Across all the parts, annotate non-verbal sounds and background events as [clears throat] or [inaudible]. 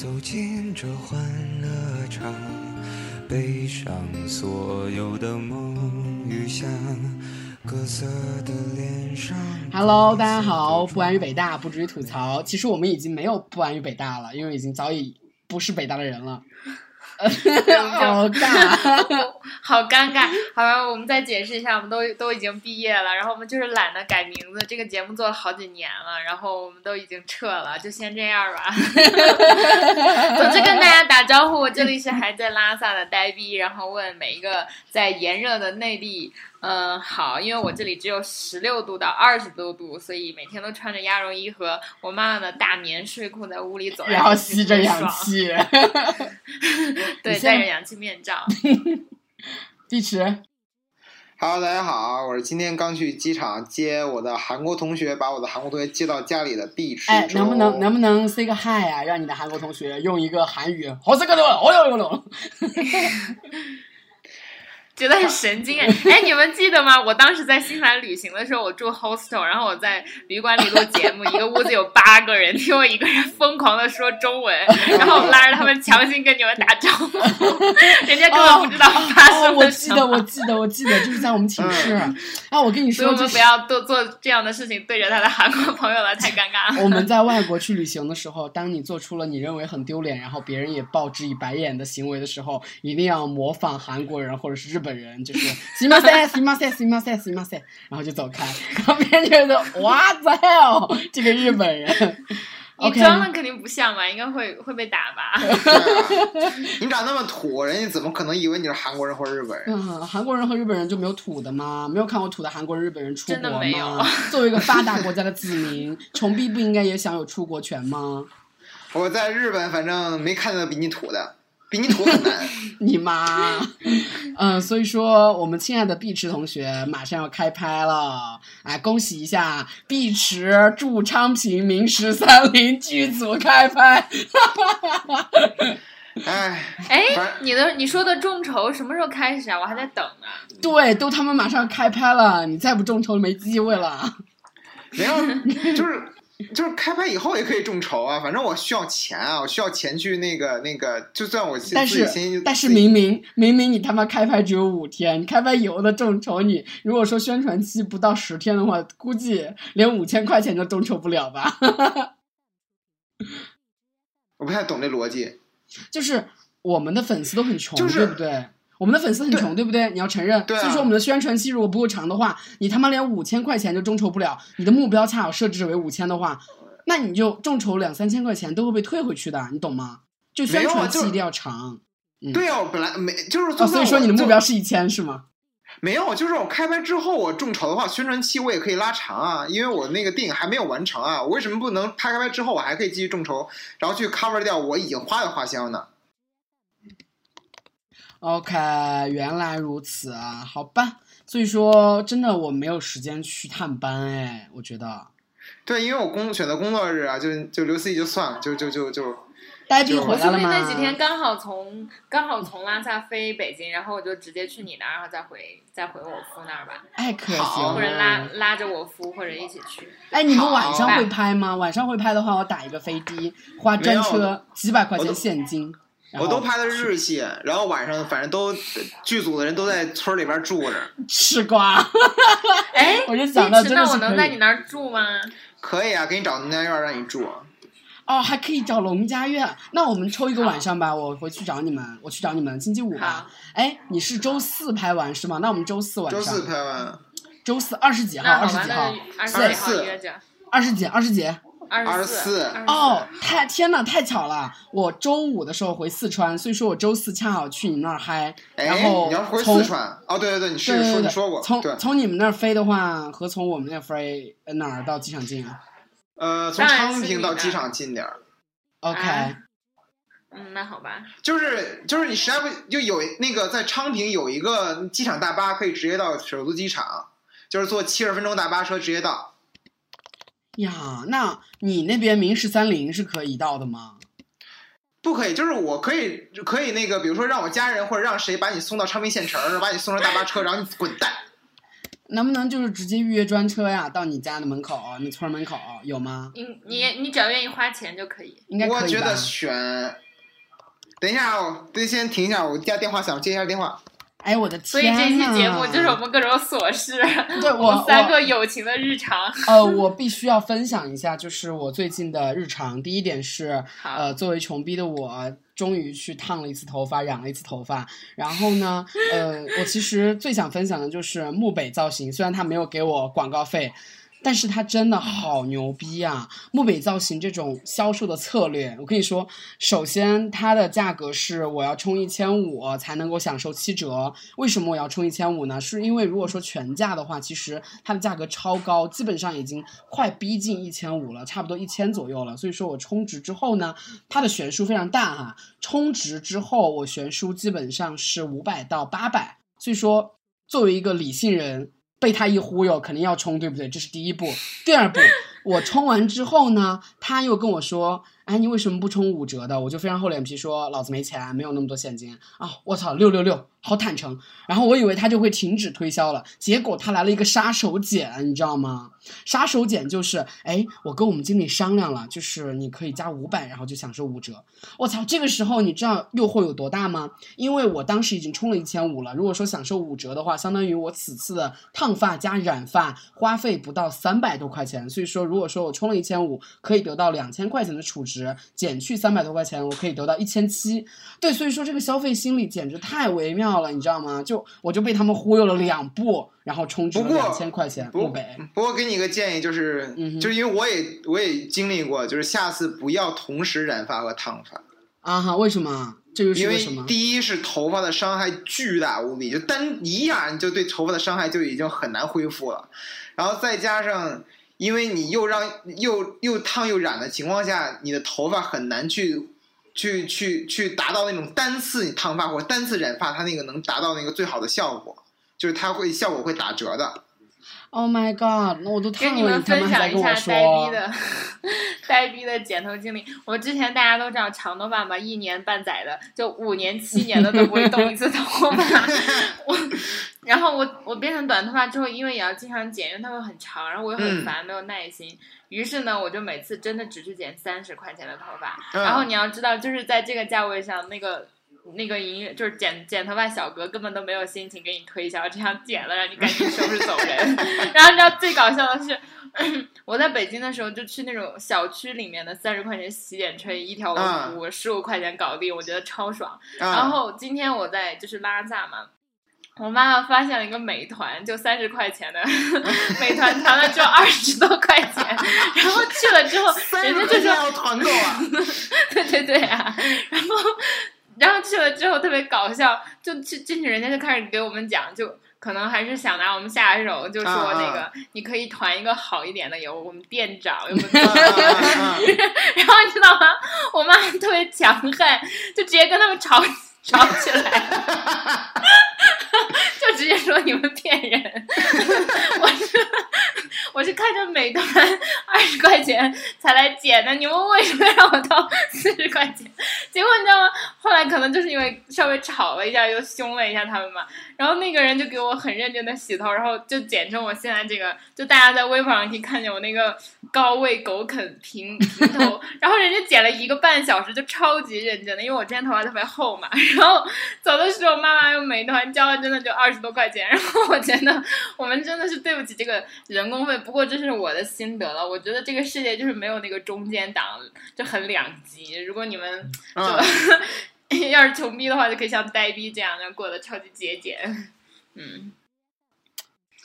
走进这欢乐场，背上所有的梦与想，各色的脸上。Hello，大家好，不安于北大，不至于吐槽。其实我们已经没有不安于北大了，因为已经早已不是北大的人了。[laughs] [laughs] 好尬，[laughs] 好尴尬。好吧，我们再解释一下，我们都都已经毕业了，然后我们就是懒得改名字。这个节目做了好几年了，然后我们都已经撤了，就先这样吧。[laughs] 总之跟大家打招呼，我这里是还在拉萨的呆逼，然后问每一个在炎热的内地。嗯，好，因为我这里只有十六度到二十多度，所以每天都穿着鸭绒衣和我妈妈的大棉睡裤在屋里走来然后吸着氧气。[laughs] [laughs] 对，戴着氧气面罩。[laughs] 碧池，Hello，大家好，我是今天刚去机场接我的韩国同学，把我的韩国同学接到家里的碧池哎，能不能能不能 say 个 hi 啊？让你的韩国同学用一个韩语，好这个的，哦哟哟哟。[laughs] 觉得很神经哎！哎，你们记得吗？我当时在新西兰旅行的时候，我住 hostel，然后我在旅馆里录节目，一个屋子有八个人，听我一个人疯狂的说中文，然后我拉着他们强行跟你们打招呼，人家根本不知道发哦，生我记得，了什么。我记得，我记得，就是在我们寝室。啊，我跟你说，我们不要多做这样的事情，对着他的韩国朋友了，太尴尬了。我们在外国去旅行的时候，当你做出了你认为很丢脸，然后别人也报之以白眼的行为的时候，一定要模仿韩国人或者是日本人，就是行吗塞行吗塞行吗塞行吗塞，然后就走开，然后别人觉得 What the hell，这个日本人。[laughs] 你 OK，装的肯定不像吧？应该会会被打吧？[laughs] 你长那么土，人家怎么可能以为你是韩国人或者日本人？嗯，韩国人和日本人就没有土的吗？没有看过土的韩国、日本人出真的国没有吗？[laughs] 作为一个发达国家的子民，穷逼不应该也享有出国权吗？我在日本反正没看到比你土的，比你土很难。[laughs] 你妈！[laughs] 嗯，所以说我们亲爱的碧池同学马上要开拍了，哎，恭喜一下碧池驻昌平明十三陵剧组开拍。[laughs] 哎，哎你的你说的众筹什么时候开始啊？我还在等呢。对，都他们马上开拍了，你再不众筹没机会了。没有，就是就是开拍以后也可以众筹啊，反正我需要钱啊，我需要钱去那个那个，就算我自但是但是明明明明你他妈开拍只有五天，你开拍以后的众筹你如果说宣传期不到十天的话，估计连五千块钱都众筹不了吧？[laughs] 我不太懂这逻辑。就是我们的粉丝都很穷，就是对不对？我们的粉丝很穷，对不对？你要承认。对啊所以说我们的宣传期如果不够长的话，你他妈连五千块钱就众筹不了，你的目标恰好设置为五千的话，那你就众筹两三千块钱都会被退回去的，你懂吗？就宣传期一定要长。嗯对啊，我本来没就是，哦，所以说你的目标是一千是吗？没有，就是我开拍之后我众筹的话，宣传期我也可以拉长啊，因为我那个电影还没有完成啊，我为什么不能拍开拍之后我还可以继续众筹，然后去 cover 掉我已经花的花销呢？OK，原来如此啊，好吧。所以说，真的我没有时间去探班，哎，我觉得。对，因为我工选择工作日啊，就就留 C 就算了，就就就就呆逼就我说不回来了吗？那几天刚好从刚好从拉萨飞北京，然后我就直接去你那儿，然后再回再回我夫那儿吧，哎，可行。或者拉拉着我夫，或者一起去。哎，你们晚上会拍吗？晚上会拍的话，我打一个飞的，花专车几百块钱现金。我都拍的是日戏，然后晚上反正都剧组的人都在村里边住着，[laughs] 吃瓜，[laughs] 哎，我就想到真的是可以能在你那儿住吗？可以啊，给你找农家院让你住。哦，还可以找农家院。那我们抽一个晚上吧，我回去找你们，我去找你们，星期五吧好。哎，你是周四拍完是吗？那我们周四晚上。周四拍完，周四二十几号？二十几号二十几号24约着。二十几？二十几？二十四哦，太天呐，太巧了！我周五的时候回四川，所以说我周四恰好去你那儿嗨，哎，然后你要回四川，哦，对对对，你是说你说过，从对，从你们那儿飞的话，和从我们那儿飞呃哪儿到机场近啊呃，从昌平到机场近点儿。？OK，、啊嗯，那好吧。就是就是你实在不就有那个在昌平有一个机场大巴可以直接到首都机场，就是坐七十分钟大巴车直接到。呀，那你那边明十三陵是可以到的吗？不可以，就是我可以可以那个，比如说让我家人或者让谁把你送到昌平县城，把你送上大巴车，然后你滚蛋。能不能就是直接预约专车呀？到你家的门口，你村门口有吗？你你你只要愿意花钱就可以。应该可以我觉得选。等一下我得，先停一下，我家电话响，接一下电话。哎，我的天所以！这期节目就是我们各种琐事，[laughs] 对我们三个友情的日常。呃，我必须要分享一下，就是我最近的日常。第一点是，呃，作为穷逼的我，终于去烫了一次头发，染了一次头发。然后呢，呃，我其实最想分享的就是木北造型，虽然他没有给我广告费。但是他真的好牛逼啊！木北造型这种销售的策略，我跟你说，首先它的价格是我要充一千五才能够享受七折。为什么我要充一千五呢？是因为如果说全价的话，其实它的价格超高，基本上已经快逼近一千五了，差不多一千左右了。所以说我充值之后呢，它的悬殊非常大哈。充值之后我悬殊基本上是五百到八百，所以说作为一个理性人。被他一忽悠，肯定要冲，对不对？这是第一步。第二步，我冲完之后呢，他又跟我说：“哎，你为什么不充五折的？”我就非常厚脸皮说：“老子没钱，没有那么多现金啊！”我操，六六六，好坦诚。然后我以为他就会停止推销了，结果他来了一个杀手锏，你知道吗？杀手锏就是，哎，我跟我们经理商量了，就是你可以加五百，然后就享受五折。我操，这个时候你知道诱惑有多大吗？因为我当时已经充了一千五了，如果说享受五折的话，相当于我此次的烫发加染发花费不到三百多块钱。所以说，如果说我充了一千五，可以得到两千块钱的储值，减去三百多块钱，我可以得到一千七。对，所以说这个消费心理简直太微妙了，你知道吗？就我就被他们忽悠了两步，然后充值了两千块钱。不木北，不过给你一个建议，就是、嗯就是因为我也我也经历过，就是下次不要同时染发和烫发，啊哈，为什么？这又是因为为什么？第一是头发的伤害巨大无比，就单一下你就对头发的伤害就已经很难恢复了，然后再加上因为你又让又又烫又染的情况下，你的头发很难去。去去去达到那种单次你烫发或者单次染发，它那个能达到那个最好的效果，就是它会效果会打折的。Oh my god！那我都跟烫了，你们分享一下。呆逼的呆逼的剪头经历。我之前大家都知道，长头发嘛，一年半载的，就五年七年的都不会动一次头发。[laughs] 我，然后我我变成短头发之后，因为也要经常剪，因为它会很长，然后我又很嗯烦，没有耐心。于是呢，我就每次真的只去剪三十块钱的头发。嗯然后你要知道，就是在这个价位上，那个。那个营业就是剪剪头发小哥根本都没有心情给你推销，这样剪了让你赶紧收拾走人。[laughs] 然后你知道最搞笑的是，我在北京的时候就去那种小区里面的三十块钱洗剪吹，一条龙服务十五块钱搞定，我觉得超爽。啊、然后今天我在就是拉萨嘛。我妈妈发现了一个美团，就三十块钱的 [laughs] 美团团了只有二十多块钱，[laughs] 然后去了之后，人家就说要团购啊，对对对啊，然后然后去了之后特别搞笑，就去进去人家就开始给我们讲，就可能还是想拿我们下手，就说啊那个、你可以团一个好一点的，有我们店长，有我们啊啊啊 [laughs] 然后你知道吗？我妈特别强悍，就直接跟他们吵吵起来，[laughs] 就直接说你们骗人。[laughs] 我是我是看着美团二十块钱才来剪的，你们为什么让我掏四十块钱？结果你知道吗？后来可能就是因为稍微吵了一下，又凶了一下他们嘛。然后那个人就给我很认真的洗头，然后就剪成我现在这个，就大家在微博上可以看见我那个高位狗啃平平头，然后人家剪了一个半小时，就超级认真的，因为我之前头发特别厚嘛。然后走的时候，妈妈用美团交了，真的就二十多块钱。然后我觉得我们真的是对不起这个人工费，不过这是我的心得了。我觉得这个世界就是没有那个中间档，就很两极。如果你们 [laughs] 要是穷逼的话，就可以像呆逼这样，就过得超级节俭。嗯，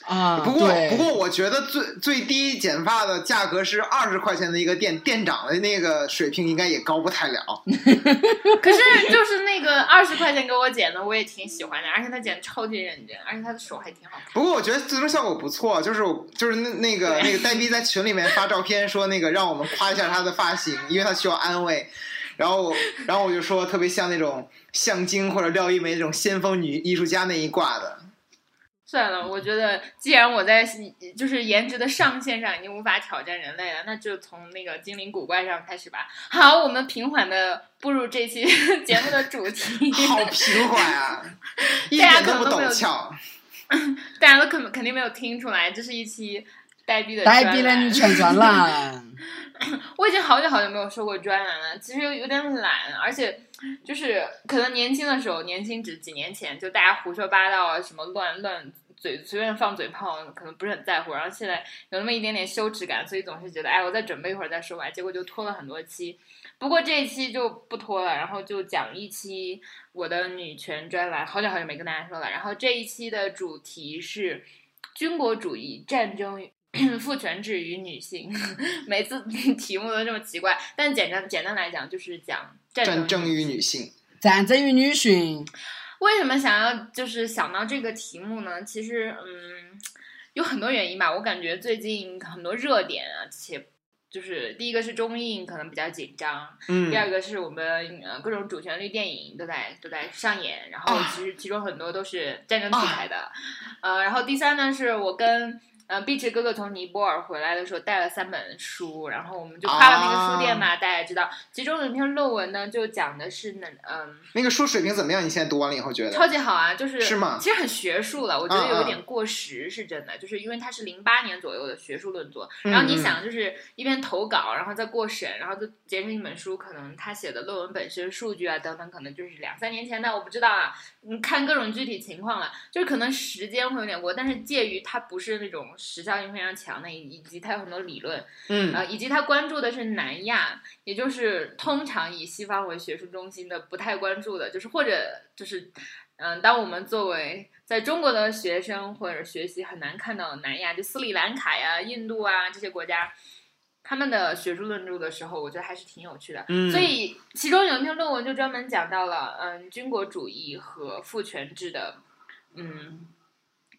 啊，不过不过，我觉得最最低剪发的价格是二十块钱的一个店，店长的那个水平应该也高不太了。[laughs] 可是就是那个二十块钱给我剪的，我也挺喜欢的，而且他剪的超级认真，而且他的手还挺好看。不过我觉得最终效果不错，就是我就是那那个那个呆逼在群里面发照片说那个让我们夸一下他的发型，因为他需要安慰。然后然后我就说特别像那种向京或者廖一梅那种先锋女艺术家那一挂的。算了，我觉得既然我在就是颜值的上限上已经无法挑战人类了，那就从那个精灵古怪上开始吧。好，我们平缓的步入这期 [laughs] 节目的主题。[laughs] 好平缓啊，[laughs] 一大家点都不可能都没有陡峭。大家都肯肯定没有听出来，这是一期呆逼的呆逼专栏。我已经好久好久没有说过专栏了，其实有有点懒，而且就是可能年轻的时候，年轻只几年前，就大家胡说八道啊，什么乱乱嘴随便放嘴炮，可能不是很在乎，然后现在有那么一点点羞耻感，所以总是觉得，哎，我再准备一会儿再说吧，结果就拖了很多期。不过这一期就不拖了，然后就讲一期我的女权专栏，好久好久没跟大家说了。然后这一期的主题是军国主义、战争与 [clears throat] 父权制与女性，[laughs] 每次 [laughs] 题目都这么奇怪，但简单简单来讲就是讲战战争与女性，战争与女性，为什么想要就是想到这个题目呢？其实，嗯，有很多原因吧。我感觉最近很多热点啊，且就是第一个是中印可能比较紧张，嗯第二个是我们呃各种主旋律电影都在都在上演，然后啊其实其中很多都是战争题材的，呃，然后第三呢是我跟。呃，碧池哥哥从尼泊尔回来的时候带了三本书，然后我们就跨了那个书店嘛，大家也知道，其中有一篇论文呢，就讲的是那嗯，那个书水平怎么样？你现在读完了以后觉得？超？级好啊，就是是吗其实很学术了，我觉得嗯嗯有一点过时，是真的，就是因为它是零八年左右的学术论作，嗯然后你想，就是一边投稿，然后再过审，然后就结成一本书，可能他写的论文本身、数据啊等等，可能就是两三年前的，我不知道啊，你看各种具体情况了，就是可能时间会有点过，但是介于它不是那种时效性非常强的，以以及它有很多理论，嗯呃，以及他关注的是南亚，也就是通常以西方为学术中心的，不太关注的，就是或者就是，嗯、当我们作为在中国的学生或者学习很难看到南亚，就斯里兰卡呀、印度啊这些国家。他们的学术论著的时候，我觉得还是挺有趣的。嗯所以其中有一篇论文就专门讲到了，嗯，军国主义和父权制的，嗯，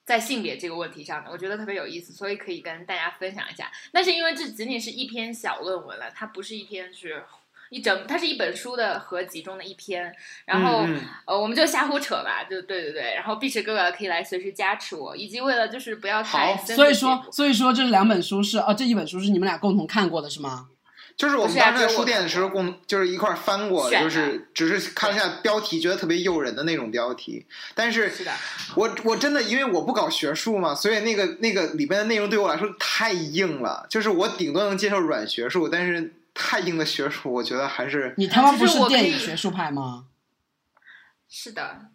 在性别这个问题上的，我觉得特别有意思，所以可以跟大家分享一下。但是因为这仅仅是一篇小论文了，它不是一篇是一整，它是一本书的合集中的一篇。然后、呃，我们就瞎胡扯吧，就对对对。然后碧池哥哥可以来随时加持我，以及为了就是不要太好所以说，所以说这两本书是哦，这一本书是你们俩共同看过的是吗？就是我们当时在书店的时候共就是一块儿翻过，就是只是看了一下标题，觉得特别诱人的那种标题。但是我我真的因为我不搞学术嘛，所以那个那个里边的内容对我来说太硬了。就是我顶多能接受软学术，但是太硬的学术，我觉得还是你他妈不是电影学术派吗？是的。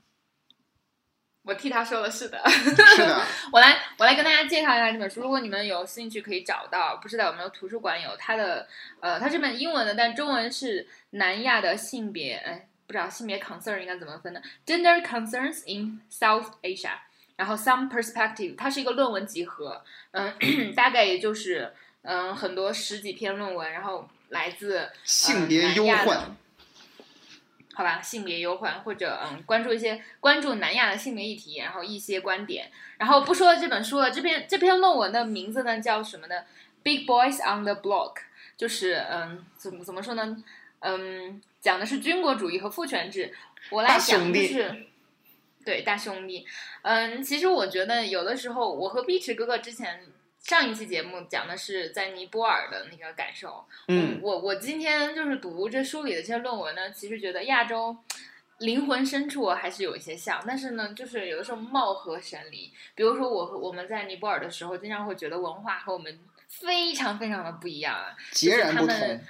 我替他说了是的，是的。[laughs] 我来，我来跟大家介绍一下这本书。如果你们有兴趣，可以找到，不知道有没有图书馆有它的，呃，它这本英文的，但中文是南亚的性别，哎，不知道性别 concern 应该怎么分呢？Gender concerns in South Asia，然后 some perspective，它是一个论文集合，嗯、[coughs] 大概也就是，嗯、很多十几篇论文，然后来自性别忧患好吧，性别忧患或者嗯，关注一些关注南亚的性别议题，然后一些观点，然后不说这本书了，这篇这篇论文的名字呢叫什么呢？Big Boys on the Block，就是嗯，怎么怎么说呢？嗯，讲的是军国主义和父权制。我来讲就是。对，大兄弟，嗯，其实我觉得有的时候，我和碧池哥哥之前上一期节目讲的是在尼泊尔的那个感受，嗯我我今天就是读这书里的这些论文呢，其实觉得亚洲灵魂深处还是有一些像，但是呢，就是有的时候貌合神离。比如说我和我们在尼泊尔的时候，经常会觉得文化和我们非常非常的不一样啊，截然不就是他们同。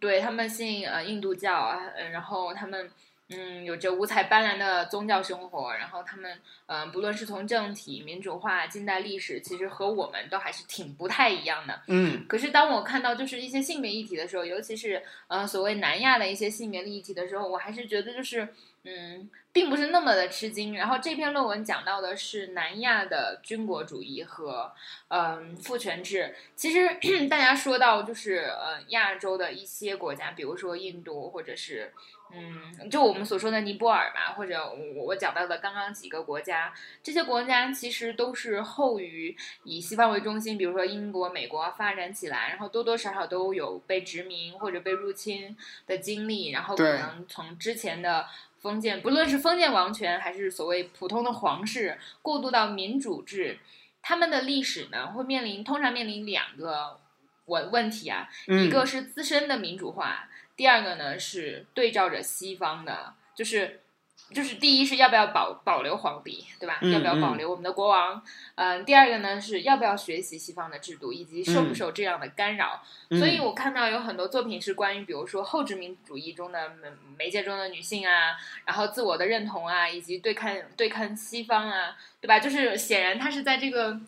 对他们信呃印度教啊，呃然后他们嗯有着五彩斑斓的宗教生活，然后他们嗯、呃不论是从政体、民主化、近代历史，其实和我们都还是挺不太一样的。嗯可是当我看到就是一些性别议题的时候，尤其是呃所谓南亚的一些性别议题的时候，我还是觉得就是嗯，并不是那么的吃惊。然后这篇论文讲到的是南亚的军国主义和嗯父权制。其实 [clears throat] 大家说到就是呃亚洲的一些国家，比如说印度或者是。嗯，就我们所说的尼泊尔吧，或者我我讲到的刚刚几个国家，这些国家其实都是后于以西方为中心，比如说英国、美国发展起来，然后多多少少都有被殖民或者被入侵的经历，然后可能从之前的封建，不论是封建王权还是所谓普通的皇室，过渡到民主制，他们的历史呢会面临通常面临两个问问题啊，嗯，一个是自身的民主化，第二个呢是对照着西方的，就是就是第一是要不要保保留皇帝，对吧？嗯要不要保留我们的国王？嗯、第二个呢是要不要学习西方的制度，以及受不受这样的干扰。嗯所以我看到有很多作品是关于，比如说后殖民主义中的媒媒介中的女性啊，然后自我的认同啊，以及对抗对抗西方啊，对吧？就是显然它是在这个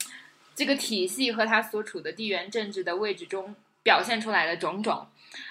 这个体系和它所处的地缘政治的位置中表现出来的种种。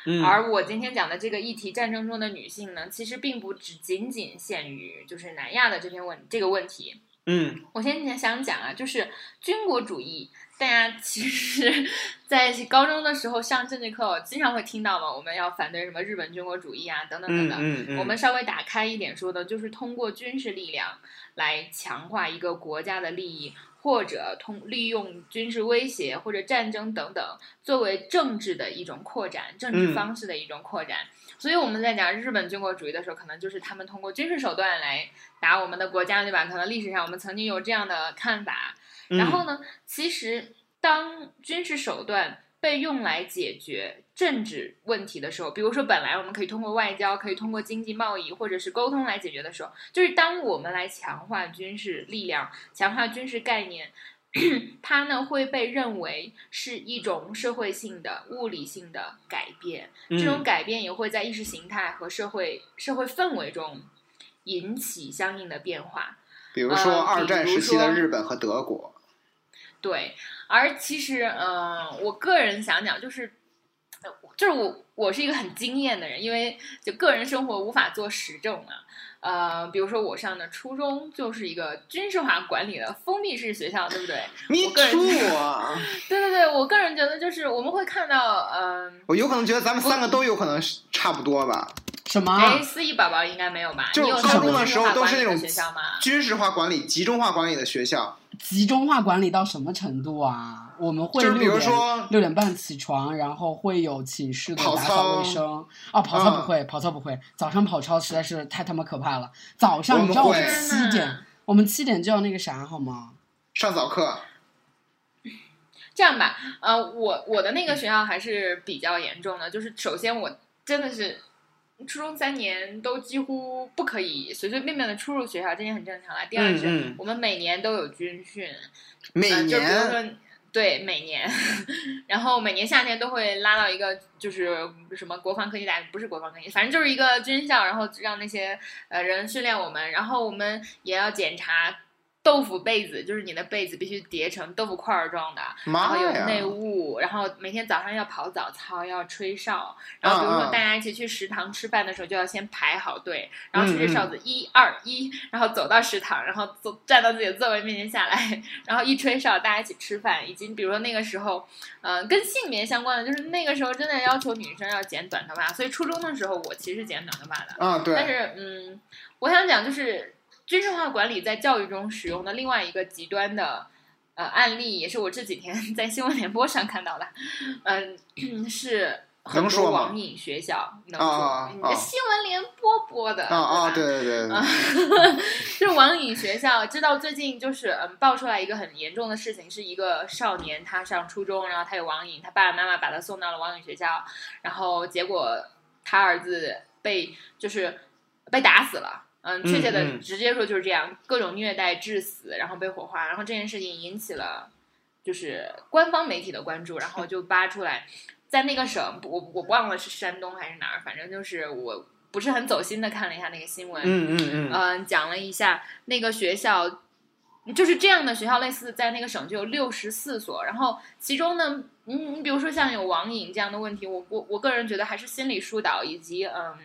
嗯而我今天讲的这个议题，战争中的女性呢，其实并不只仅仅限于就是南亚的这篇问这个问题。嗯我先前想讲啊，就是军国主义，大家其实在高中的时候上政治课，经常会听到嘛，我们要反对什么日本军国主义啊，等等等嗯等。嗯嗯，我们稍微打开一点说的，就是通过军事力量来强化一个国家的利益，或者通利用军事威胁或者战争等等，作为政治的一种扩展，政治嗯方式的一种扩展。所以我们在讲日本军国主义的时候，可能就是他们通过军事手段来打我们的国家，对吧？可能历史上我们曾经有这样的看法。嗯然后呢，其实当军事手段被用来解决政治问题的时候，比如说本来我们可以通过外交、可以通过经济贸易或者是沟通来解决的时候，就是当我们来强化军事力量、强化军事概念。[clears throat] 它呢会被认为是一种社会性的、物理性的改变，这种嗯改变也会在意识形态和社会社会氛围中引起相应的变化。比如说呃二战时期的日本和德国，对，而其实，嗯、我个人想讲，就是，呃就是我我是一个很经验的人，因为就个人生活无法做实证嘛。呃，比如说我上的初中就是一个军事化管理的封闭式学校，对不对？Me 我个人 too 啊！[laughs] 对对对，我个人觉得就是我们会看到，嗯、我有可能觉得咱们三个都有可能是差不多吧。什么？哎，思怡宝宝应该没有吧？就是高中的时候都是那种学校吗？军事化管理、集中化管理的学校，集中化管理到什么程度啊？我们会比六点如说六点半起床，然后会有寝室的跑打扫操卫生。啊，跑操嗯不会，跑操不会。早上跑操实在是太他妈可怕了。早上我们你知道我们会七点，我们七点就要那个啥好吗？上早课。这样吧，呃，我我的那个学校还是比较严重的，就是首先我真的是初中三年都几乎不可以随随便便的出入学校，这点很正常啦。第二是、我们每年都有军训，每呃、就比如年说对每年，[laughs] 然后每年夏天都会拉到一个就是什么国防科技大学，不是国防科技，反正就是一个军校，然后让那些呃人训练我们，然后我们也要检查。豆腐被子就是你的被子必须叠成豆腐块儿状的，然后有！内务，然后每天早上要跑早操，要吹哨，然后比如说大家一起去食堂吃饭的时候，就要先排好队，然后吹哨子一二一，然后走到食堂，然后走站到自己的座位面前下来，然后一吹哨，大家一起吃饭。以及比如说那个时候，嗯、跟性别相关的，就是那个时候真的要求女生要剪短头发，所以初中的时候我其实剪短头发的，啊，对，但是，嗯，我想讲就是军事化管理在教育中使用的另外一个极端的呃案例，也是我这几天 [laughs] 在新闻联播上看到的，嗯，是很能说吗多网瘾学校能啊说，啊啊你的新闻联播播的啊啊，对吧对对对啊对，就 [laughs] 是网瘾学校，知道最近就是嗯爆出来一个很严重的事情，是一个少年他上初中，然后他有网瘾，他爸爸妈妈把他送到了网瘾学校，然后结果他儿子被就是被打死了。嗯，确切的直接说就是这样，各种虐待致死，然后被火化，然后这件事情引起了就是官方媒体的关注，然后就扒出来，在那个省，我我忘了是山东还是哪儿，反正就是我不是很走心的看了一下那个新闻，嗯嗯嗯，嗯，讲了一下那个学校，就是这样的学校，类似在那个省就有六十四所，然后其中呢，你你比如说像有网瘾这样的问题，我我我个人觉得还是心理疏导以及嗯。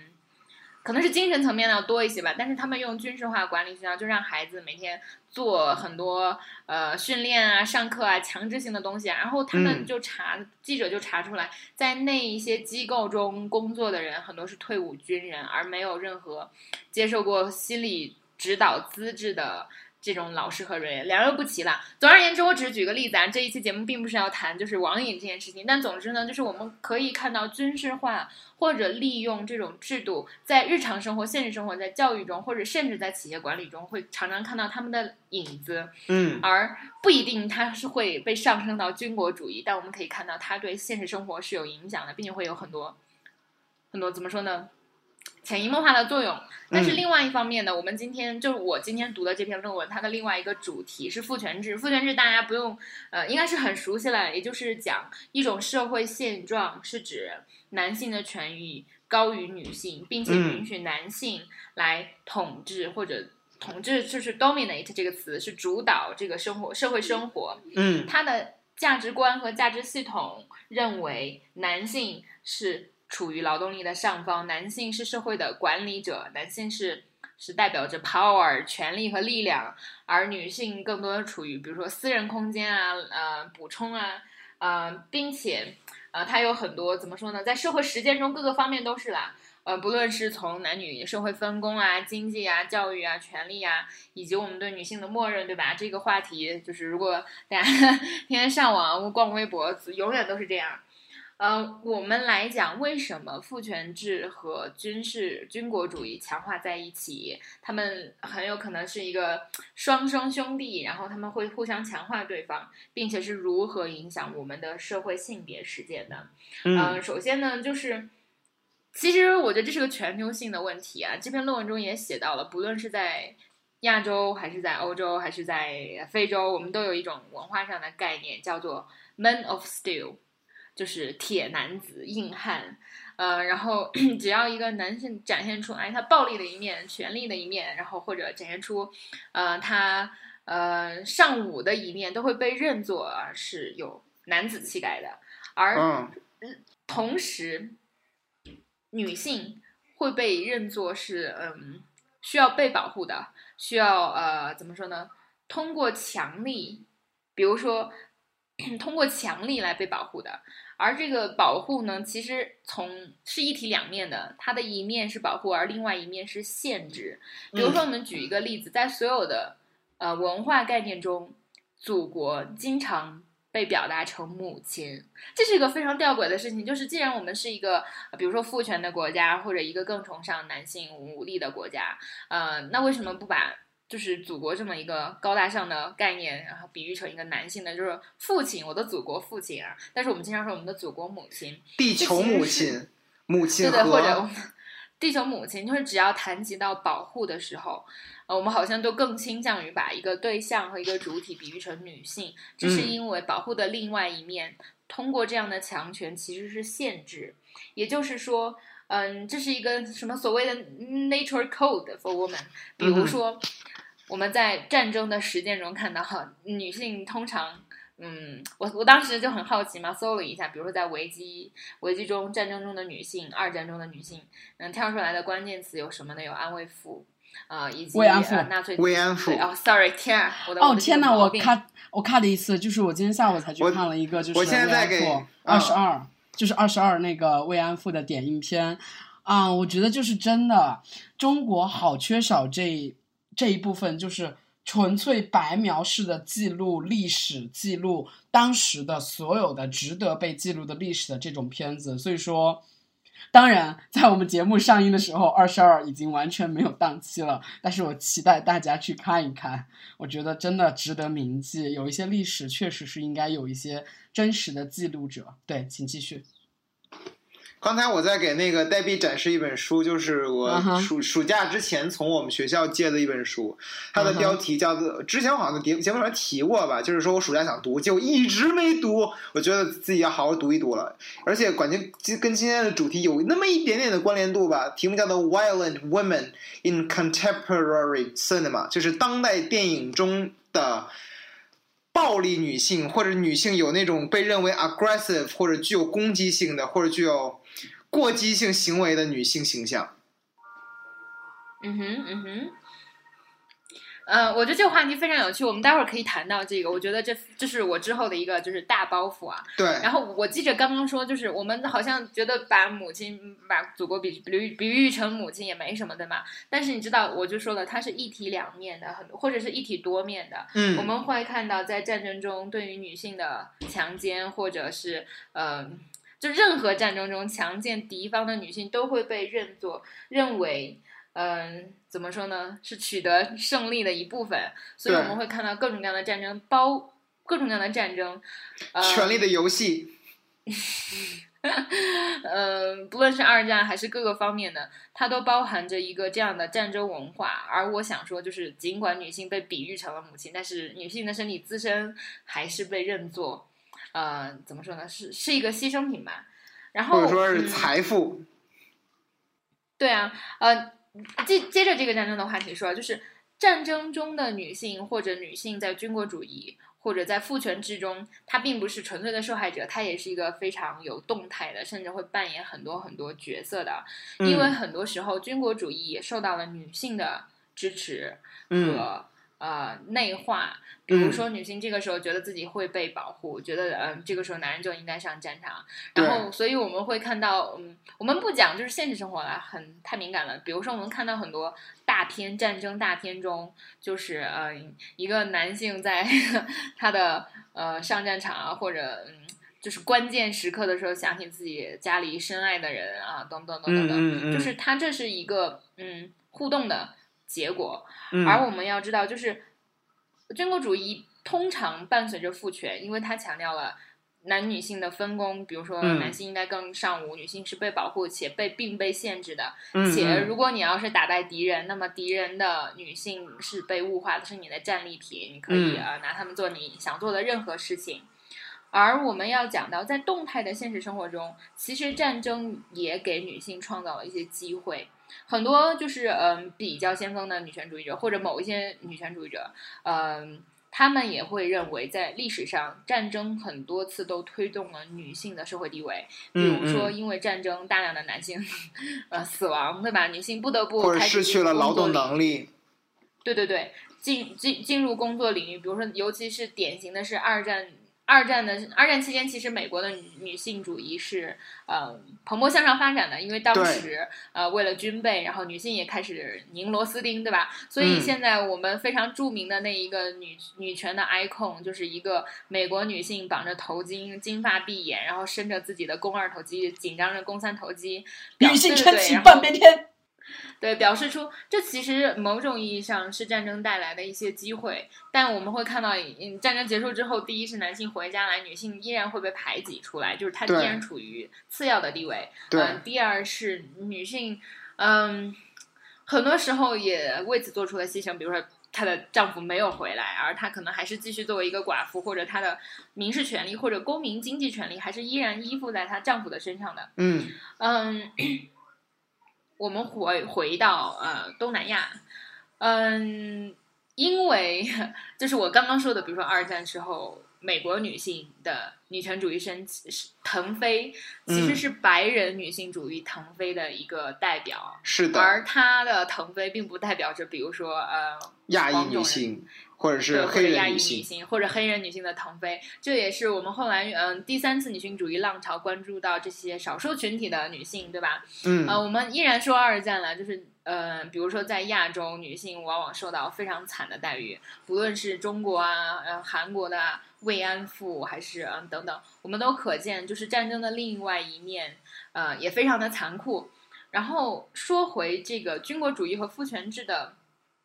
可能是精神层面的要多一些吧，但是他们用军事化管理学校，就让孩子每天做很多呃训练啊、上课啊、强制性的东西啊，然后他们嗯。就查、记者就查出来，在那一些机构中工作的人很多是退伍军人，而没有任何接受过心理指导资质的这种老师和人员，良莠不齐啦。总而言之，我只是举个例子啊，这一期节目并不是要谈就是网瘾这件事情，但总之呢，就是我们可以看到军事化或者利用这种制度，在日常生活、现实生活、在教育中，或者甚至在企业管理中，会常常看到他们的影子。嗯而不一定它是会被上升到军国主义，但我们可以看到它对现实生活是有影响的，并且会有很多很多怎么说呢？潜移默化的作用。但是嗯另外一方面呢，我们今天就是我今天读的这篇论文，它的另外一个主题是父权制。父权制大家不用呃，应该是很熟悉了，也就是讲一种社会现状，是指男性的权益高于女性，并且嗯允许男性来统治或者。统治就是 dominate 这个词是主导这个生活社会生活，嗯他的价值观和价值系统认为男性是处于劳动力的上方，男性是社会的管理者，男性是是代表着 power 权力和力量，而女性更多的处于比如说私人空间啊，呃，补充啊，呃，并且呃，它有很多怎么说呢，在社会实践中各个方面都是啦。呃，不论是从男女社会分工啊、经济啊、教育啊、权利啊，以及我们对女性的默认，对吧？这个话题就是，如果大家 [laughs] 天天上网、逛微博，永远都是这样。呃，我们来讲为什么父权制和军事军国主义强化在一起，他们很有可能是一个双生兄弟，然后他们会互相强化对方，并且是如何影响我们的社会性别实践的。嗯呃，首先呢，就是其实我觉得这是个全球性的问题啊。这篇论文中也写到了，不论是在亚洲，还是在欧洲，还是在非洲，我们都有一种文化上的概念，叫做 “men of steel”，就是铁男子、硬汉。呃，然后 [clears throat] 只要一个男性展现出哎他暴力的一面、权力的一面，然后或者展现出呃他呃尚武的一面，都会被认作是有男子气概的。而嗯同时，女性会被认作是嗯需要被保护的，需要呃怎么说呢？通过强力，比如说 [clears throat] 通过强力来被保护的。而这个保护呢，其实从是一体两面的，它的一面是保护，而另外一面是限制。比如说，我们举一个例子，在所有的呃文化概念中，祖国经常被表达成母亲，这是一个非常吊诡的事情。就是既然我们是一个，呃比如说父权的国家，或者一个更崇尚男性武力的国家，呃，那为什么不把就是祖国这么一个高大上的概念，然后比喻成一个男性的，就是父亲，我的祖国父亲啊？但是我们经常说我们的祖国母亲，地球母亲，母亲对对，或者我，们地球母亲，就是只要谈及到保护的时候，呃，我们好像都更倾向于把一个对象和一个主体比喻成女性，这是嗯因为保护的另外一面，通过这样的强权其实是限制，也就是说。嗯，这是一个什么所谓的 nature code for woman？比如说，我们在战争的实践中看到，哈，女性通常，嗯，我我当时就很好奇嘛，搜了一下，比如说在维基维基中，战争中的女性，二战中的女性，能，跳出来的关键词有什么呢？有安慰妇，呃，以及慰安妇呃纳粹慰安妇哦，sorry，天啊，我的哦天呐，我看看我看了一次，就是我今天下午才去看了一个，就是我现在在给二十二，就是二十二那个慰安妇的点映片啊，我觉得就是真的，中国好缺少这这一部分，就是纯粹白描式的记录历史、记录当时的所有的值得被记录的历史的这种片子，所以说。当然，在我们节目上映的时候，二十二已经完全没有档期了。但是我期待大家去看一看，我觉得真的值得铭记。有一些历史确实是应该有一些真实的记录者。对，请继续。刚才我在给那个黛碧展示一本书，就是我暑暑假之前从我们学校借的一本书，它的标题叫做，之前我好像在节节目上提过吧，就是说我暑假想读，结果一直没读，我觉得自己要好好读一读了，而且感觉跟今天的主题有那么一点点的关联度吧，题目叫做《Violent Women in Contemporary Cinema》，就是当代电影中的。暴力女性或者女性有那种被认为 aggressive 或者具有攻击性的或者具有过激性行为的女性形象。嗯哼，嗯哼。呃，我觉得这个话题非常有趣，我们待会儿可以谈到这个。我觉得这这是我之后的一个就是大包袱啊。对，然后我记着刚刚说，就是我们好像觉得把母亲、把祖国比比喻比喻成母亲也没什么，的嘛？但是你知道，我就说了，它是一体两面的，很或者是一体多面的。嗯，我们会看到，在战争中对于女性的强奸，或者是呃，就任何战争中强奸敌方的女性，都会被认作认为。嗯，怎么说呢？是取得胜利的一部分，所以我们会看到各种各样的战争，包各种各样的战争，呃，权力的游戏。呃，[laughs] 嗯，不论是二战还是各个方面的，它都包含着一个这样的战争文化。而我想说，就是尽管女性被比喻成了母亲，但是女性的身体自身还是被认作，呃，怎么说呢？是是一个牺牲品吧。然后或者说是嗯财富，对啊，呃，接接着这个战争的话题说，就是战争中的女性或者女性在军国主义或者在父权制中，她并不是纯粹的受害者，她也是一个非常有动态的，甚至会扮演很多很多角色的。因为嗯很多时候军国主义也受到了女性的支持嗯和、呃内化。比如嗯说，女性这个时候觉得自己会被保护，觉得嗯、这个时候男人就应该上战场。然后，所以我们会看到，嗯，我们不讲就是现实生活了，很太敏感了。比如说，我们看到很多大片战争大片中，就是呃，一个男性在 [laughs] 他的呃上战场啊，或者嗯，就是关键时刻的时候，想起自己家里深爱的人啊，等等等等等，嗯嗯嗯，就是他这是一个嗯互动的结果。嗯而我们要知道，就是军国主义通常伴随着父权，因为它强调了男女性的分工，比如说嗯男性应该更上午，女性是被保护且被并被限制的。且如果你要是打败敌人，那么敌人的女性是被物化的，是你的战利品，你可以嗯呃拿他们做你想做的任何事情。而我们要讲到，在动态的现实生活中，其实战争也给女性创造了一些机会。很多就是嗯比较先锋的女权主义者，或者某一些女权主义者，嗯，他们也会认为，在历史上战争很多次都推动了女性的社会地位。比嗯如说，因为战争，大量的男性呃死亡，对吧？女性不得不失去了劳动能能力，对对对，进进进入工作领域，比如说，尤其是典型的是二战。二战的二战期间，其实美国的女女性主义是呃蓬勃向上发展的，因为当时呃为了军备，然后女性也开始拧螺丝钉，对吧？所以嗯现在我们非常著名的那一个女女权的 icon，就是一个美国女性绑着头巾，金发碧眼，然后伸着自己的肱二头肌，紧张着肱三头肌，表女性撑起半边天。对，表示出这其实某种意义上是战争带来的一些机会，但我们会看到，嗯，战争结束之后，第一是男性回家来，女性依然会被排挤出来，就是她依然处于次要的地位。对嗯，第二是女性，嗯，很多时候也为此做出了牺牲，比如说。她的丈夫没有回来，而她可能还是继续作为一个寡妇，或者她的民事权利或者公民经济权利，还是依然依附在她丈夫的身上的。嗯嗯，我们回回到呃东南亚，嗯，因为就是我刚刚说的，比如说二战时候，美国女性的女权主义升腾飞，其实嗯。是白人女性主义腾飞的一个代表，是的，而她的腾飞并不代表着，比如说呃亚裔女性或者是黑或者亚裔女性，或者黑人女性的腾飞，这也是我们后来嗯、第三次女性主义浪潮关注到这些少数群体的女性，对吧？嗯呃，我们依然说二战了，就是呃，比如说在亚洲，女性往往受到非常惨的待遇，不论是中国啊、呃韩国的啊慰安妇，还是嗯、等等，我们都可见，就是战争的另外一面，呃，也非常的残酷。然后说回这个军国主义和父权制的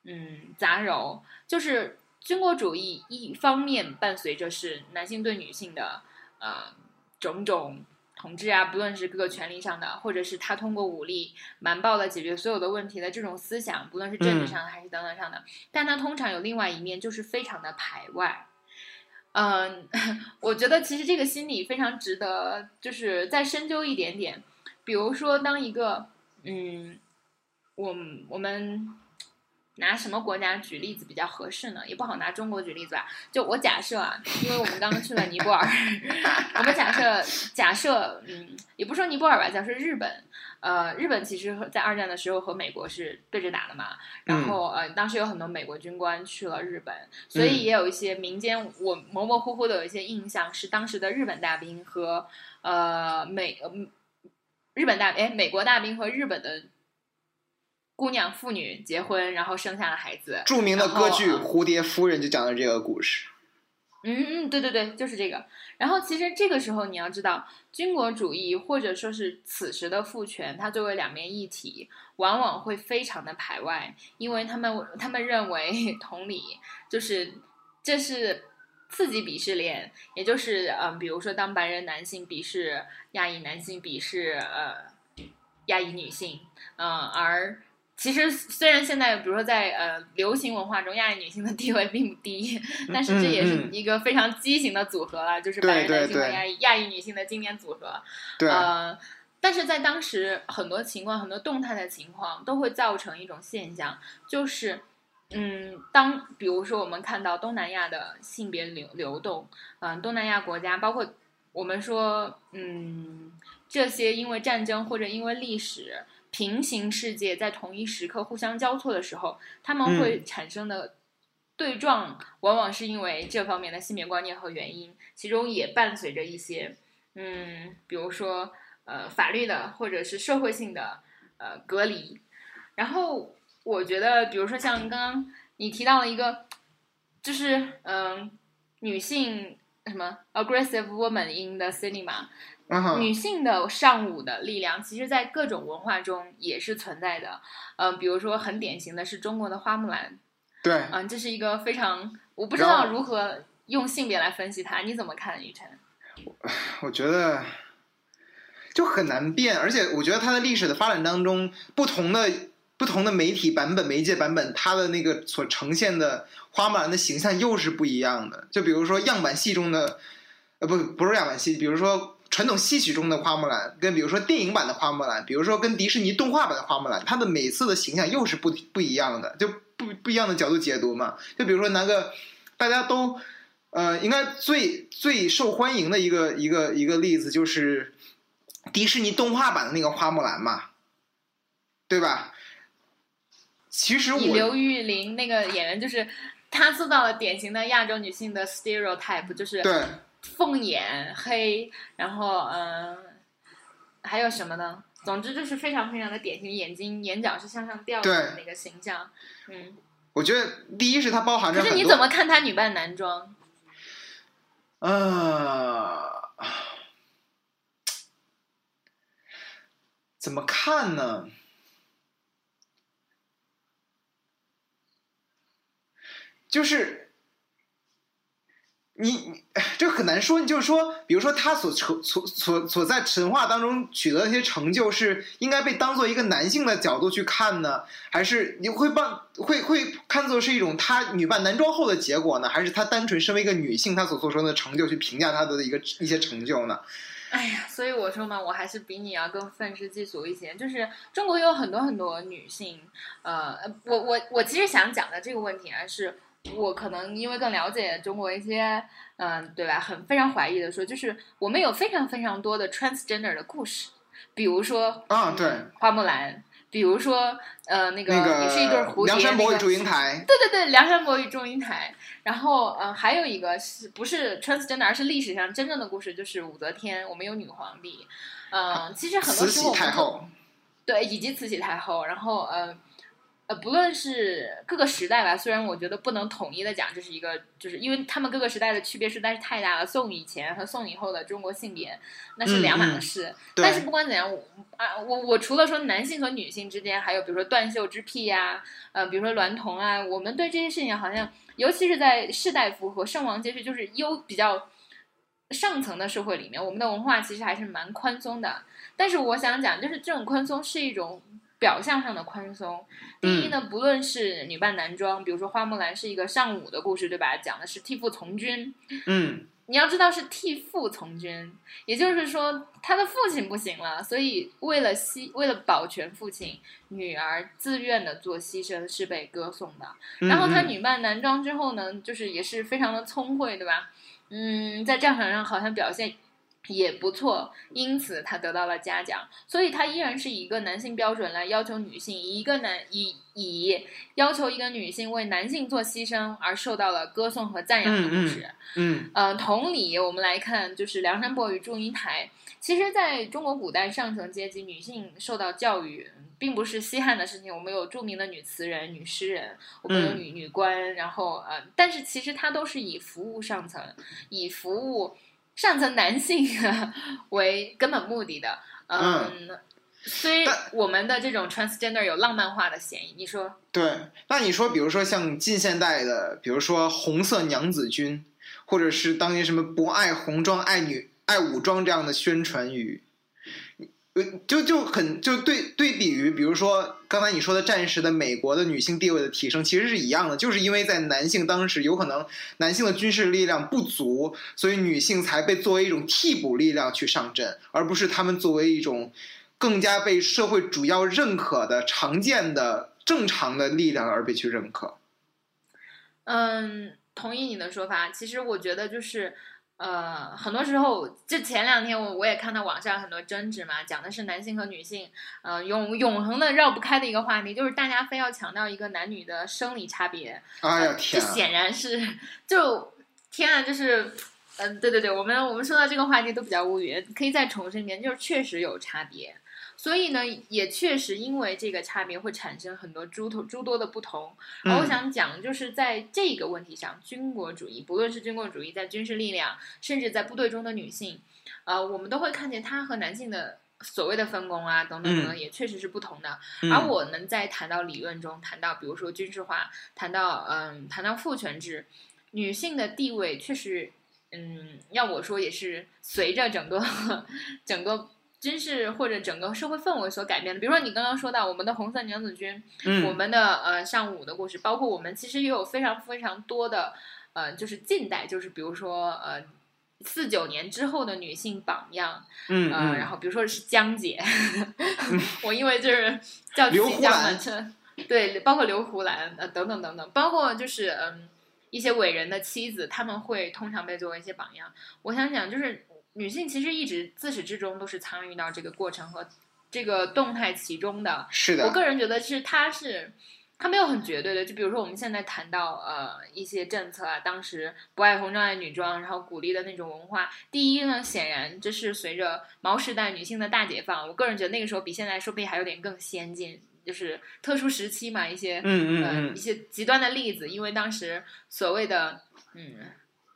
嗯杂糅，就是军国主义一方面伴随着是男性对女性的呃种种统治啊，不论是各个权利上的，或者是他通过武力瞒报的解决所有的问题的这种思想，不论是政治上的还是等等上的，但他通常有另外一面，就是非常的排外。嗯，[laughs] 我觉得其实这个心理非常值得，就是再深究一点点。比如说，当一个嗯，我我们拿什么国家举例子比较合适呢？也不好拿中国举例子吧。就我假设啊，因为我们刚刚去了尼泊尔，[laughs] 我们假设假设嗯，也不说尼泊尔吧，假设日本。呃，日本其实和在二战的时候和美国是对着打的嘛，然后呃，当时有很多美国军官去了日本，所以也有一些民间我模模糊糊的有一些印象是当时的日本大兵和呃美呃日本大哎美国大兵和日本的姑娘妇女结婚，然后生下了孩子。著名的歌剧呃《蝴蝶夫人》就讲了这个故事。嗯嗯，对对对，就是这个。然后其实这个时候你要知道，军国主义或者说是此时的父权，它作为两面一体，往往会非常的排外，因为他们他们认为同理就是这是次级鄙视链，也就是嗯，比如说当白人男性鄙视亚裔男性鄙视呃亚裔女性，嗯、而其实虽然现在比如说在呃流行文化中，亚裔女性的地位并不低，但是这也是嗯一个非常畸形的组合了，就是对白人男性和亚裔亚裔女性的经典组合。对，呃，但是在当时很多情况、很多动态的情况都会造成一种现象，就是。嗯，当比如说我们看到东南亚的性别流流动，嗯、东南亚国家包括我们说，嗯，这些因为战争或者因为历史平行世界在同一时刻互相交错的时候，他们会产生的对撞，往往是因为这方面的性别观念和原因，其中也伴随着一些，嗯，比如说呃法律的或者是社会性的呃隔离。然后我觉得，比如说像刚刚你提到了一个，就是嗯、女性什么 aggressive woman in the cinema，女性的尚武的力量，其实在各种文化中也是存在的。嗯、比如说很典型的是中国的花木兰，对，嗯、这是一个非常我不知道如何用性别来分析它，你怎么看，雨辰？我觉得就很难变，而且我觉得它的历史的发展当中，不同的不同的媒体版本、媒介版本，它的那个所呈现的花木兰的形象又是不一样的。就比如说样板戏中的，呃，不不是样板戏，比如说传统戏曲中的花木兰，跟比如说电影版的花木兰，比如说跟迪士尼动画版的花木兰，她的每次的形象又是不不一样的，就不不一样的角度解读嘛。就比如说拿个大家都呃，应该最最受欢迎的一个一个一个例子就是迪士尼动画版的那个花木兰嘛，对吧？其实我刘玉玲那个演员，就是她塑造了典型的亚洲女性的 stereotype，就是对凤眼黑，然后嗯、还有什么呢？总之就是非常非常的典型，眼睛眼角是向上掉的那个形象。嗯，我觉得第一是它包含着可是，你怎么看她女扮男装？呃，怎么看呢？就是你你这很难说，你就是说，比如说他所成所所所在神话当中取得的一些成就，是应该被当做一个男性的角度去看呢，还是你会把会会看作是一种他女扮男装后的结果呢，还是他单纯身为一个女性，她所做出的成就去评价她的一个一些成就呢？哎呀，所以我说嘛，我还是比你要更愤世嫉俗一些。就是中国有很多很多女性，呃，我我我其实想讲的这个问题啊，是我可能因为更了解中国一些，嗯、对吧？很非常怀疑的说，就是我们有非常非常多的 transgender 的故事，比如说啊，对，花木兰，比如说呃那个那个也是一对蝴蝶，梁山伯与祝英台，对对对，梁山伯与祝英台。然后，呃，还有一个是不是 transgender，而是历史上真正的故事，就是武则天，我们有女皇帝。嗯、其实很多慈禧太后，对，以及慈禧太后。然后，呃，呃，不论是各个时代吧，虽然我觉得不能统一的讲，这是一个，就是因为他们各个时代的区别实在是太大了。宋以前和宋以后的中国性别那是两码嗯嗯事。但是不管怎样，我啊，我我除了说男性和女性之间，还有比如说断袖之癖呀、呃，比如说娈童啊，我们对这些事情好像，尤其是在士大夫和圣王阶级，就是优比较上层的社会里面，我们的文化其实还是蛮宽松的。但是我想讲，就是这种宽松是一种表象上的宽松。第一呢，不论是女扮男装，比如说花木兰是一个尚武的故事，对吧？讲的是替父从军，嗯，[laughs] 你要知道是替父从军，也就是说他的父亲不行了，所以为了牺为了保全父亲，女儿自愿的做牺牲是被歌颂的。然后她嗯嗯女扮男装之后呢，就是也是非常的聪慧，对吧？嗯，在战场上好像表现也不错，因此他得到了嘉奖。所以他依然是以一个男性标准来要求女性，以一个男以以要求一个女性为男性做牺牲而受到了歌颂和赞扬的故事。嗯呃，同理，我们来看，就是梁山伯与祝英台。其实，在中国古代上层阶级，女性受到教育并不是稀罕的事情。我们有著名的女词人、女诗人，我们有嗯女、女官，然后呃，但是其实它都是以服务上层、以服务上层男性 [laughs] 为根本目的的。嗯，虽但我们的这种 transgender 有浪漫化的嫌疑，你说？对。那你说，比如说像近现代的，比如说红色娘子军，或者是当年什么不爱红装爱女爱武装这样的宣传语，呃就就很就对对比于，比如说刚才你说的战时的美国的女性地位的提升，其实是一样的，就是因为在男性当时有可能男性的军事力量不足，所以女性才被作为一种替补力量去上阵，而不是他们作为一种更加被社会主要认可的常见的正常的力量而被去认可。嗯，同意你的说法。其实我觉得就是，呃，很多时候，这前两天我我也看到网上很多争执嘛，讲的是男性和女性，呃，永永恒的绕不开的一个话题，就是大家非要强调一个男女的生理差别。哎呀呃天啊！这显然是就天啊，就是。嗯，对对对，我们我们说到这个话题都比较无语，可以再重申一遍，就是确实有差别，所以呢，也确实因为这个差别会产生很多诸多诸多的不同。而我嗯想讲，就是在这个问题上，军国主义，不论是军国主义在军事力量，甚至在部队中的女性，呃，我们都会看见她和男性的所谓的分工啊，等等等等，也确实是不同的。嗯而我们在谈到理论中，谈到比如说军事化，谈到嗯，谈到父权制，女性的地位确实，嗯，要我说也是随着整个 [laughs] 整个军事或者整个社会氛围所改变的。比如说你刚刚说到我们的红色娘子军，嗯我们的呃上午的故事，包括我们其实也有非常非常多的呃，就是近代，就是比如说呃。四九年之后的女性榜样，嗯呃，然后比如说是江姐 [laughs] [laughs] 我因为就是叫刘起江胡兰嘛，对，包括刘胡兰呃等等等等，包括就是嗯一些伟人的妻子，他们会通常被作为一些榜样。我想讲，就是女性其实一直自始至终都是参与到这个过程和这个动态其中的。是的，我个人觉得是她是。它没有很绝对的，就比如说我们现在谈到呃一些政策啊，当时不爱红妆爱女装，然后鼓励的那种文化。第一呢，显然这是随着毛时代女性的大解放，我个人觉得那个时候比现在说不定还有点更先进，就是特殊时期嘛，一些呃嗯嗯嗯一些极端的例子，因为当时所谓的嗯。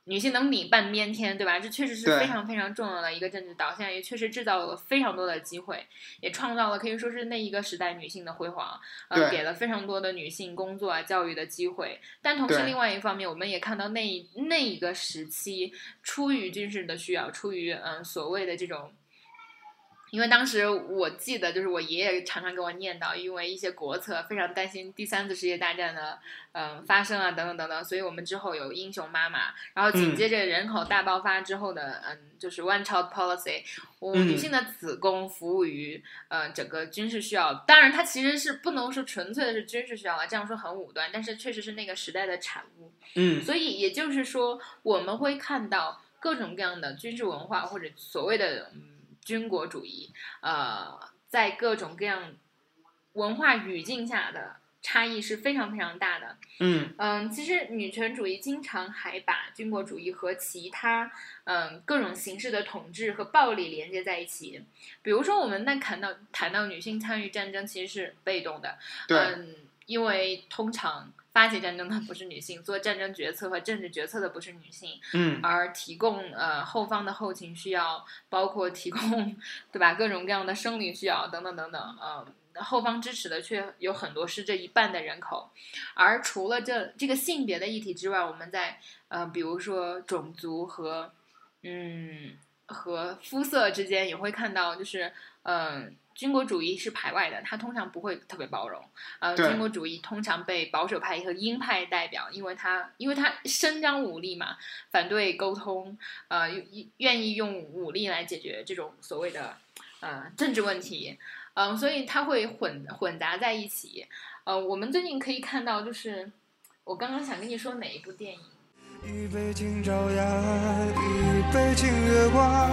女性能顶半边天，对吧？这确实是非常非常重要的一个政治导向，也确实制造了非常多的机会，也创造了可以说是那一个时代女性的辉煌。呃，给了非常多的女性工作啊、教育的机会。但同时，另外一方面，我们也看到那一那一个时期，出于军事的需要，出于嗯所谓的这种。因为当时我记得，就是我爷爷常常给我念叨，因为一些国策非常担心第三次世界大战的嗯发生啊，等等等等，所以我们之后有英雄妈妈，然后紧嗯。接着人口大爆发之后的嗯就是 one child policy，女性的子宫服务于呃整个军事需要，当然它其实是不能说纯粹的是军事需要啊，这样说很武断，但是确实是那个时代的产物。嗯。所以也就是说，我们会看到各种各样的军事文化或者所谓的嗯军国主义，呃，在各种各样文化语境下的差异是非常非常大的。嗯嗯，其实女权主义经常还把军国主义和其他嗯各种形式的统治和暴力连接在一起。比如说，我们那谈到谈到女性参与战争，其实是被动的，对，嗯，因为通常发起战争的不是女性，做战争决策和政治决策的不是女性，嗯而提供呃后方的后勤需要，包括提供对吧各种各样的生理需要等等等等，呃，后方支持的却有很多是这一半的人口，而除了这这个性别的议题之外，我们在呃比如说种族和嗯和肤色之间也会看到，就是嗯。呃军国主义是排外的，它通常不会特别包容。呃，军国主义通常被保守派和鹰派代表，因为它因为它伸张武力嘛，反对沟通，呃，愿愿意用武力来解决这种所谓的呃政治问题，嗯、所以它会混混杂在一起。呃，我们最近可以看到，就是我刚刚想跟你说哪一部电影，一杯敬朝阳，一杯敬月光，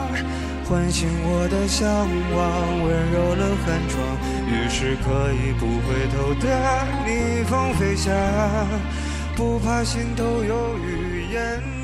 唤醒我的向往，温柔了寒窗，于是可以不回头的逆风飞翔，不怕心头有雨，眼。